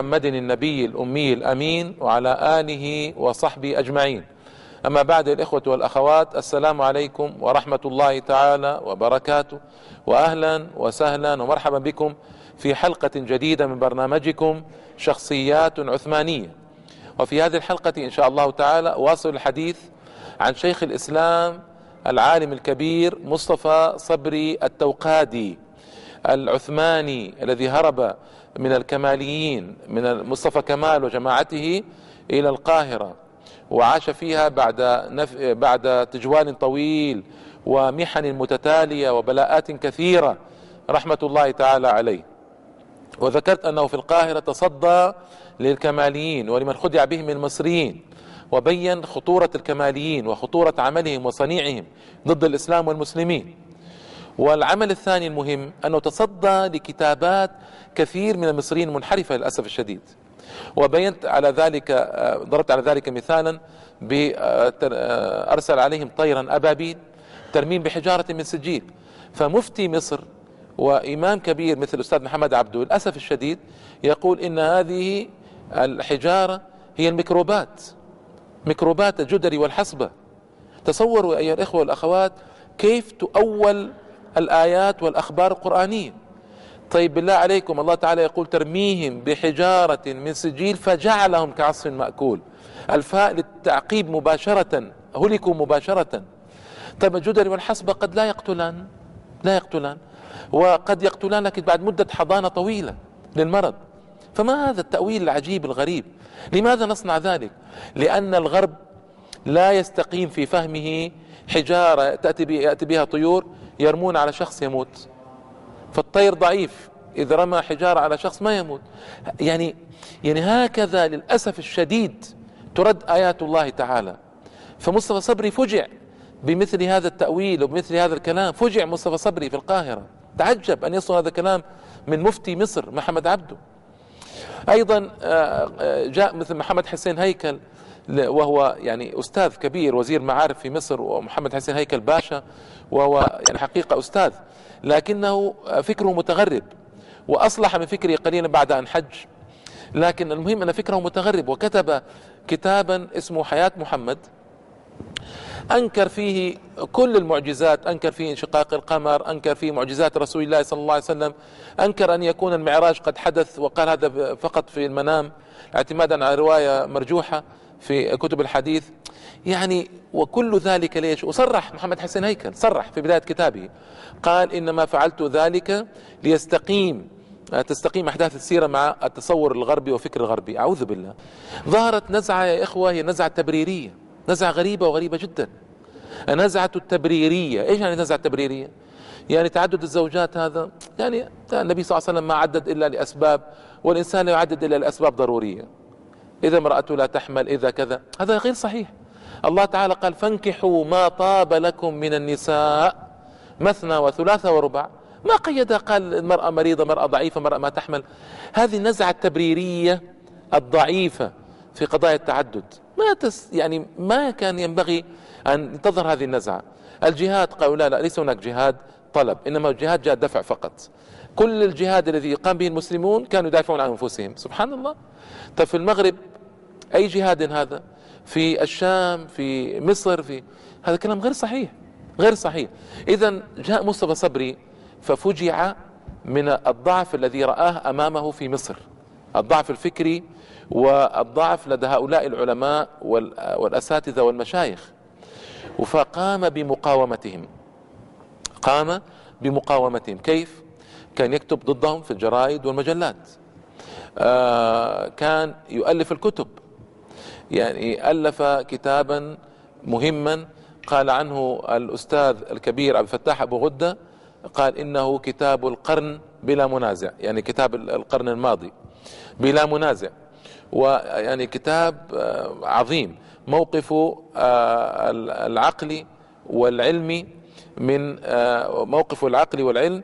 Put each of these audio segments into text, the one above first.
محمد النبي الأمي الأمين وعلى آله وصحبه أجمعين. أما بعد الإخوة والأخوات السلام عليكم ورحمة الله تعالى وبركاته. وأهلا وسهلا ومرحبا بكم في حلقة جديدة من برنامجكم شخصيات عثمانية. وفي هذه الحلقة إن شاء الله تعالى أواصل الحديث عن شيخ الإسلام العالم الكبير مصطفى صبري التوقادي العثماني الذي هرب من الكماليين من مصطفى كمال وجماعته إلى القاهرة وعاش فيها بعد نف... بعد تجوال طويل ومحن متتالية وبلاءات كثيرة رحمة الله تعالى عليه. وذكرت أنه في القاهرة تصدى للكماليين ولمن خدع بهم المصريين وبين خطورة الكماليين وخطورة عملهم وصنيعهم ضد الإسلام والمسلمين. والعمل الثاني المهم أنه تصدى لكتابات كثير من المصريين المنحرفة للأسف الشديد. وبينت على ذلك ضربت على ذلك مثالا أرسل عليهم طيرا أبابيل ترميم بحجارة من سجيل. فمفتي مصر وإمام كبير مثل الأستاذ محمد عبدو للأسف الشديد يقول إن هذه الحجارة هي الميكروبات ميكروبات الجدري والحصبة. تصوروا أيها الإخوة والأخوات كيف تؤول الآيات والأخبار القرآنية. طيب بالله عليكم الله تعالى يقول ترميهم بحجارة من سجيل فجعلهم كعصف مأكول. الفاء للتعقيب مباشرة هلكوا مباشرة. طيب الجدري والحصبة قد لا يقتلان لا يقتلان. وقد يقتلان لكن بعد مدة حضانة طويلة للمرض. فما هذا التأويل العجيب الغريب؟ لماذا نصنع ذلك؟ لأن الغرب لا يستقيم في فهمه حجارة تأتي يأتي بها طيور يرمون على شخص يموت. فالطير ضعيف إذا رمى حجارة على شخص ما يموت. يعني يعني هكذا للأسف الشديد ترد آيات الله تعالى. فمصطفى صبري فجع بمثل هذا التأويل وبمثل هذا الكلام. فجع مصطفى صبري في القاهرة. تعجب أن يصل هذا الكلام من مفتي مصر محمد عبده. أيضا جاء مثل محمد حسين هيكل وهو يعني أستاذ كبير وزير معارف في مصر ومحمد حسين هيكل باشا وهو يعني حقيقة أستاذ. لكنه فكره متغرب وأصلح من فكره قليلا بعد أن حج. لكن المهم أن فكره متغرب وكتب كتابا اسمه حياة محمد. أنكر فيه كل المعجزات أنكر فيه انشقاق القمر أنكر فيه معجزات رسول الله صلى الله عليه وسلم أنكر أن يكون المعراج قد حدث وقال هذا فقط في المنام اعتمادا على رواية مرجوحة في كتب الحديث. يعني وكل ذلك ليش؟ وصرح محمد حسين هيكل صرح في بداية كتابه. قال إنما فعلت ذلك ليستقيم تستقيم أحداث السيرة مع التصور الغربي وفكر الغربي. أعوذ بالله. ظهرت نزعة يا إخوة هي نزعة تبريرية. نزعة غريبة وغريبة جدا. النزعة التبريرية إيش يعني نزعة تبريرية يعني تعدد الزوجات هذا يعني النبي صلى الله عليه وسلم ما عدد إلا لأسباب والإنسان لا يعدد إلا لأسباب ضرورية. إذا امرأته لا تحمل إذا كذا هذا غير صحيح. الله تعالى قال فانكحوا ما طاب لكم من النساء مثنى وثلاثة ورباع ما قيد قال المرأة مريضة مرأة ضعيفة مرأة ما تحمل. هذه النزعة التبريرية الضعيفة في قضايا التعدد. ما تس يعني ما كان ينبغي أن تظهر هذه النزعة. الجهاد قالوا لا لا ليس هناك جهاد طلب إنما الجهاد جاء دفع فقط. كل الجهاد الذي قام به المسلمون كانوا يدافعون عن أنفسهم. سبحان الله. طيب في المغرب أي جهاد هذا؟ في الشام في مصر في هذا كلام غير صحيح غير صحيح. إذا جاء مصطفى صبري ففجع من الضعف الذي رآه أمامه في مصر. الضعف الفكري والضعف لدى هؤلاء العلماء والأساتذة والمشايخ. فقام بمقاومتهم. قام بمقاومتهم. كيف؟ كان يكتب ضدهم في الجرائد والمجلات. آه كان يؤلف الكتب. يعني ألف كتابا مهما. قال عنه الأستاذ الكبير عبد الفتاح أبو غدة قال إنه كتاب القرن بلا منازع. يعني كتاب القرن الماضي. بلا منازع. ويعني كتاب عظيم. موقف العقل والعلم من موقف العقل والعلم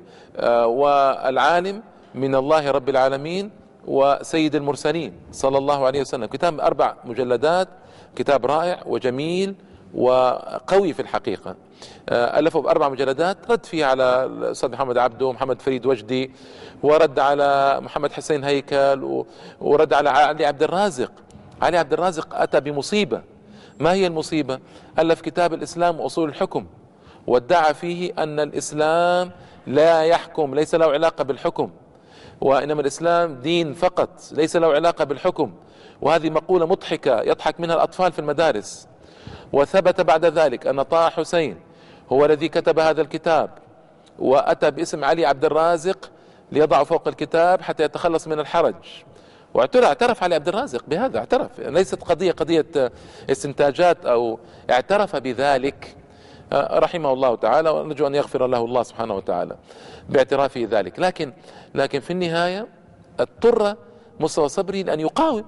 والعالم من الله رب العالمين وسيد المرسلين صلى الله عليه وسلم. كتاب أربع مجلدات كتاب رائع وجميل وقوي في الحقيقة. آه، ألفه بأربع مجلدات. رد فيه على الأستاذ محمد عبده ومحمد فريد وجدي ورد على محمد حسين هيكل ورد على علي عبد الرازق. علي عبد الرازق أتى بمصيبة. ما هي المصيبة؟ ألف كتاب الإسلام وأصول الحكم وادعى فيه أن الإسلام لا يحكم ليس له علاقة بالحكم وإنما الإسلام دين فقط ليس له علاقة بالحكم. وهذه مقولة مضحكة يضحك منها الأطفال في المدارس. وثبت بعد ذلك أن طه حسين هو الذي كتب هذا الكتاب. وأتى باسم علي عبد الرازق ليضع فوق الكتاب حتى يتخلص من الحرج. واعترف اعترف علي عبد الرازق بهذا اعترف. ليست قضية قضية استنتاجات أو اعترف بذلك. رحمه الله تعالى ونرجو أن يغفر له الله سبحانه وتعالى باعترافه ذلك. لكن لكن في النهاية اضطر مصطفى صبري لأن يقاوم.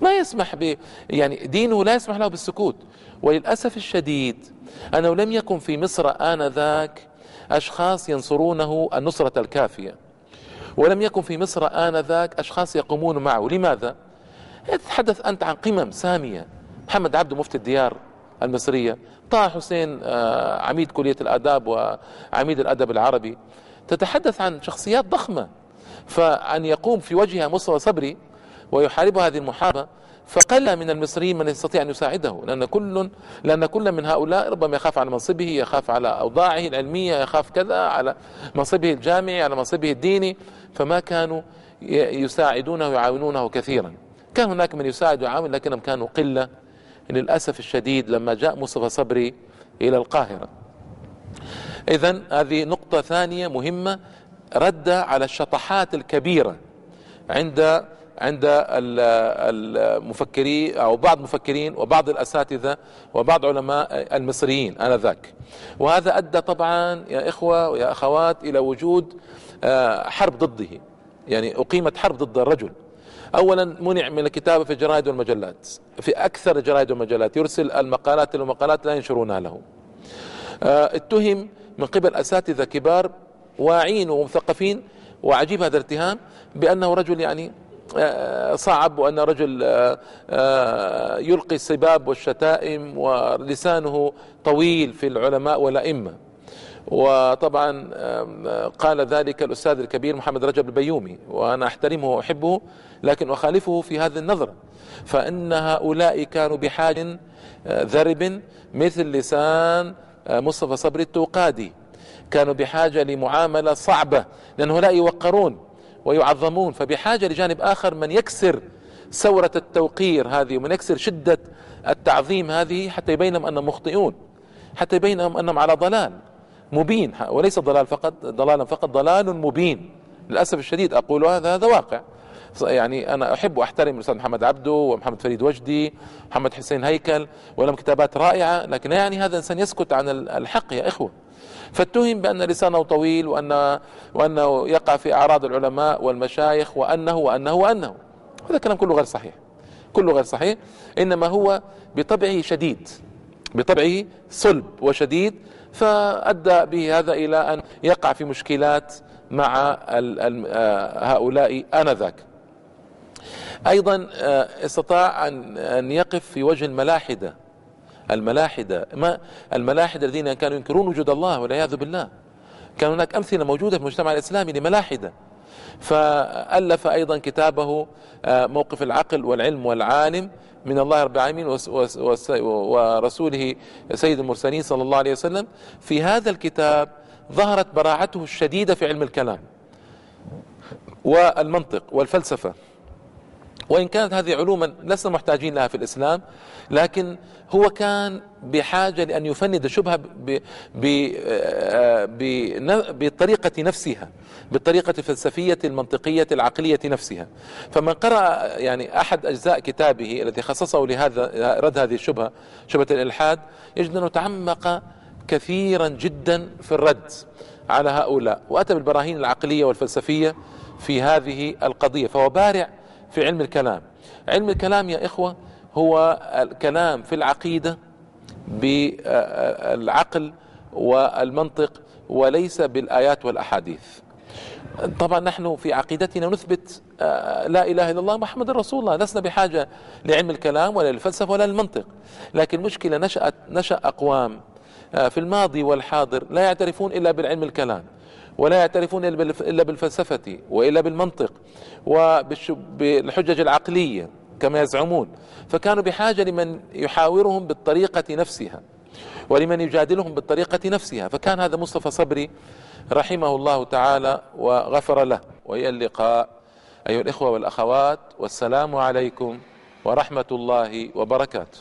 ما يسمح ب يعني دينه لا يسمح له بالسكوت. وللأسف الشديد أنه لم يكن في مصر آنذاك أشخاص ينصرونه النصرة الكافية. ولم يكن في مصر آنذاك أشخاص يقومون معه. لماذا؟ تتحدث أنت عن قمم سامية. محمد عبده مفتي الديار المصرية طه حسين آه، عميد كلية الآداب وعميد الأدب العربي. تتحدث عن شخصيات ضخمة. فأن يقوم في وجهها مصطفى صبري ويحارب هذه المحاربة فقل من المصريين من يستطيع أن يساعده لأن كل لأن كل من هؤلاء ربما يخاف على منصبه يخاف على أوضاعه العلمية يخاف كذا على منصبه الجامعي على منصبه الديني فما كانوا يساعدونه ويعاونونه كثيرا. كان هناك من يساعد ويعاون لكنهم كانوا قلة. للأسف الشديد لما جاء مصطفى صبري إلى القاهرة. إذا هذه نقطة ثانية مهمة رد على الشطحات الكبيرة عند عند المفكرين أو بعض المفكرين وبعض الأساتذة وبعض علماء المصريين آنذاك. وهذا أدى طبعا يا إخوة ويا أخوات إلى وجود آه، حرب ضده. يعني أقيمت حرب ضد الرجل. اولا منع من الكتابة في الجرائد والمجلات. في أكثر الجرائد والمجلات. يرسل المقالات المقالات لا ينشرونها له. آه، اتهم من قبل أساتذة كبار واعين ومثقفين. وعجيب هذا الاتهام بأنه رجل يعني صعب وأن رجل آه، آه، يلقي السباب والشتائم ولسانه طويل في العلماء والأئمة. وطبعا قال ذلك الأستاذ الكبير محمد رجب البيومي وأنا أحترمه وأحبه لكن أخالفه في هذه النظرة. فإن هؤلاء كانوا بحاج ذرب مثل لسان مصطفى صبري التوقادي. كانوا بحاجة لمعاملة صعبة لأن هؤلاء يوقرون. ويعظمون. فبحاجة لجانب آخر من يكسر ثورة التوقير هذه ومن يكسر شدة التعظيم هذه حتى يبين لهم أنهم مخطئون حتى يبين لهم أنهم على ضلال مبين. وليس ضلال فقط ضلالا فقط ضلال مبين. للأسف الشديد أقول هذا هذا واقع. يعني أنا أحب وأحترم الأستاذ محمد عبده ومحمد فريد وجدي محمد حسين هيكل ولهم كتابات رائعة لكن يعني هذا الانسان يسكت عن الحق يا إخوة. فاتهم بأن لسانه طويل وأن وأنه يقع في أعراض العلماء والمشايخ وأنه وأنه وأنه. هذا كلام كله غير صحيح. كله غير صحيح. إنما هو بطبعه شديد. بطبعه صلب وشديد. فأدى به هذا إلى أن يقع في مشكلات مع آه، هؤلاء آنذاك. أيضا آه، استطاع أن يقف في وجه الملاحدة. الملاحدة. ما الملاحدة الذين كانوا ينكرون وجود الله والعياذ بالله. كان هناك أمثلة موجودة في المجتمع الإسلامي لملاحدة. فألف أيضا كتابه آه، موقف العقل والعلم والعالم من الله رب العالمين ورسوله سيد المرسلين صلى الله عليه وسلم. في هذا الكتاب ظهرت براعته الشديدة في علم الكلام والمنطق والفلسفة. وإن كانت هذه علوما لسنا محتاجين لها في الإسلام لكن هو كان بحاجة لأن يفند الشبهة بطريقة نفسها بالطريقة الفلسفية المنطقية العقلية نفسها. فمن قرأ يعني أحد أجزاء كتابه الذي خصصه لهذا رد هذه الشبهة شبهة الإلحاد يجد أنه تعمق كثيرا جدا في الرد على هؤلاء. وأتى بالبراهين العقلية والفلسفية في هذه القضية فهو بارع في علم الكلام. علم الكلام يا إخوة هو الكلام في العقيدة بالعقل والمنطق وليس بالآيات والأحاديث. طبعا نحن في عقيدتنا نثبت آه، لا إله إلا الله محمد رسول الله. لسنا بحاجة لعلم الكلام ولا للفلسفة ولا للمنطق. لكن مشكله نشأت نشأ أقوام آه، في الماضي والحاضر لا يعترفون إلا بالعلم الكلام. ولا يعترفون إلا بالفلسفة وإلا بالمنطق وبالحجج العقلية كما يزعمون. فكانوا بحاجة لمن يحاورهم بالطريقة نفسها ولمن يجادلهم بالطريقة نفسها. فكان هذا مصطفى صبري رحمه الله تعالى وغفر له. وإلى اللقاء أيها الإخوة والأخوات والسلام عليكم ورحمة الله وبركاته.